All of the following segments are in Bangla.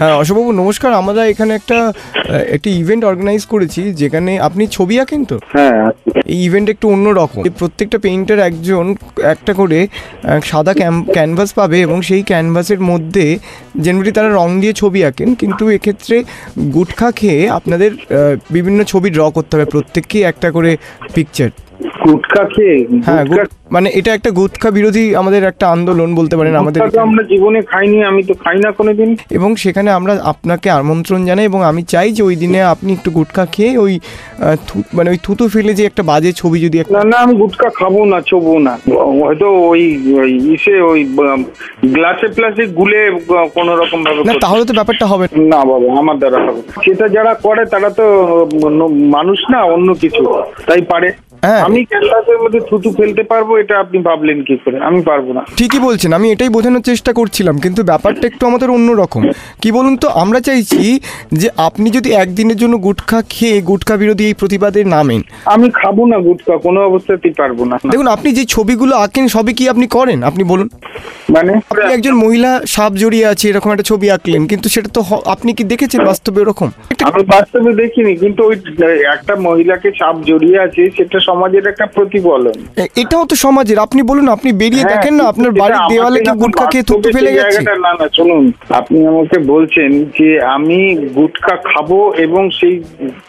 হ্যাঁ অশোকবাবু নমস্কার। আমরা এখানে একটা একটি ইভেন্ট অর্গানাইজ করেছি যেখানে আপনি ছবি আঁকেন তো? হ্যাঁ এই ইভেন্ট একটু অন্যরকম এই প্রত্যেকটা পেইন্টার একজন একটা করে সাদা ক্যানভাস পাবে এবং সেই ক্যানভাসের মধ্যে জেনারেলি তারা রং দিয়ে ছবি আঁকেন। কিন্তু এক্ষেত্রে গুটখা খেয়ে আপনাদের বিভিন্ন ছবি ড্র করতে হবে। প্রত্যেককেই একটা করে পিকচার গুটখা খেয়ে হ্যাঁ মানে এটা একটা গুটখা বিরোধী আমাদের একটা আন্দোলন বলতে পারেন আমাদের আমরা জীবনে খাইনি আমি তো খাই না কোনোদিন। এবং সেখানে আমরা আপনাকে আমন্ত্রণ জানাই এবং আমি চাই যে ওই দিনে আপনি একটু গুটখা খেয়ে ওই মানে ওই থুতু ফেলে যে একটা বাজে ছবি যদি না না আমি গুটখা খাব না চোবো না। হয়তো ওই ইসে ওই গ্লাসে প্লাসে গুলে কোন রকম ভাবে না তাহলে তো ব্যাপারটা হবে না। বাবা আমার দ্বারা হবে সেটা যারা করে তারা তো মানুষ না অন্য কিছু। তাই পারে। আমি ক্যানভাসের মধ্যে থুতু ফেলতে পারব এটা আপনি ভাবলেন কি করে? আমি পারব না। ঠিকই বলছেন আমি এটাই বোঝানোর চেষ্টা করছিলাম কিন্তু ব্যাপারটা একটু আমাদের অন্যরকম। কি বলুন তো আমরা চাইছি যে আপনি যদি একদিনের জন্য গুটখা খেয়ে গুটখা বিরোধী এই প্রতিবাদে নামেন। আমি খাব না গুটখা কোনো অবস্থাতেই পারব না। দেখুন আপনি যে ছবিগুলো আঁকেন সবই কি আপনি করেন? আপনি বলুন। মানে? আপনি একজন মহিলা সাপ জড়িয়ে আছে এরকম একটা ছবি আঁকলেন কিন্তু সেটা তো আপনি কি দেখেছেন বাস্তবে এরকম? একটা আমি বাস্তবে দেখিনি কিন্তু ওই একটা মহিলাকে সাপ জড়িয়ে আছে সেটা সমাজের একটা প্রতিফলন। এটাও তো সমাজের। আপনি বলুন আপনি বেরিয়ে হ্যাঁ, দেখেন না আপনার বাড়ির দেওয়ালে কি গুটখা খেয়ে থুতু ফেলে গেছে। না না শুনুন আপনি আমাকে বলছেন যে আমি গুটখা খাব এবং সেই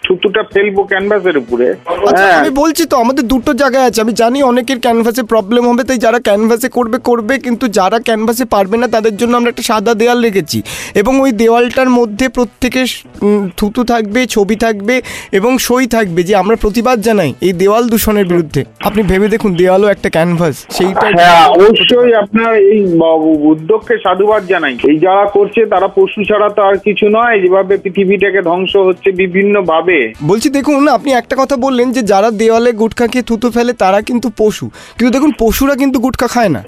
থুতুটা ফেলব ক্যানভাসের উপরে। আচ্ছা হ্যাঁ। আমি বলছি তো আমাদের দুটো জায়গায় আছে। আমি জানি অনেকের ক্যানভাসে প্রবলেম হবে তাই যারা ক্যানভাসে করবে করবে কিন্তু যারা ক্যানভাসে পারবে না তাদের জন্য আমরা একটা সাদা দেওয়াল রেখেছি। এবং ওই দেওয়ালটার মধ্যে প্রত্যেকের থুতু থাকবে ছবি থাকবে এবং সই থাকবে যে আমরা প্রতিবাদ জানাই। এই দেওয়াল দূষণের বিরুদ্ধে। আপনি ভেবে দেখুন দেওয়ালও একটা ক্যানভাস সেইটা হ্যাঁ অবশ্যই আপনার এই উদ্যোগকে সাধুবাদ জানাই। এই যারা করছে তারা পশু ছাড়া তো আর কিছু নয় যেভাবে পৃথিবীটাকে ধ্বংস হচ্ছে বিভিন্ন ভাবে বলছি দেখুন আপনি একটা কথা বললেন যে যারা দেওয়ালে গুটখা খেয়ে থুতু ফেলে তারা কিন্তু পশু। কিন্তু দেখুন পশুরা কিন্তু গুটখা খায় না।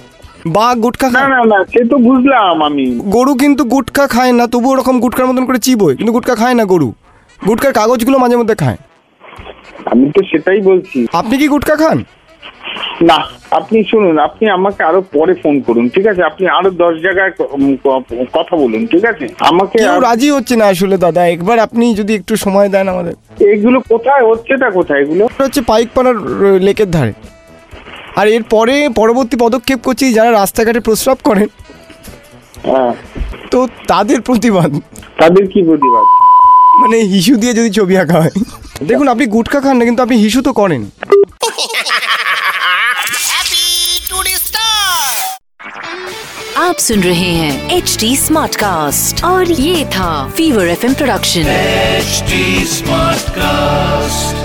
বা গুটখা না খায় না না সে তো বুঝলাম আমি। গরু কিন্তু গুটখা খায় না তবু ওরকম গুটখার মতন করে চিবোয়। কিন্তু গুটকা খায় না গরু। গুটখার কাগজগুলো মাঝে মধ্যে খায়। আমি তো সেটাই বলছি। আপনি কি গুটকা খান? না আপনি শুনুন আপনি আমাকে আরও পরে ফোন করুন ঠিক আছে? আপনি আরও দশ জায়গায় কথা বলুন ঠিক আছে? আমাকে কেউ রাজি হচ্ছে না আসলে দাদা। একবার আপনি যদি একটু সময় দেন আমাদের। এগুলো কোথায় হচ্ছেটা কোথায় এগুলো? এটা হচ্ছে পাইকপাড়ার লেকের ধারে। আর এরপরে পরবর্তী পদক্ষেপ করছি যারা রাস্তাঘাটে প্রস্রাব করেন। হ্যাঁ। তো তাদের প্রতিবাদ। তাদের কি প্রতিবাদ? মানে হিসু দিয়ে যদি ছবি আঁকা হয়। দেখুন আপনি গুটখা খান না কিন্তু আপনি হিসু তো করেন आप सुन रहे हैं एच डी स्मार्ट कास्ट और ये था fever F production HD Smartcast.